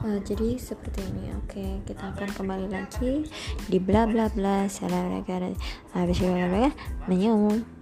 Nah, jadi seperti ini oke kita akan kembali lagi di bla bla bla salam habis menyum.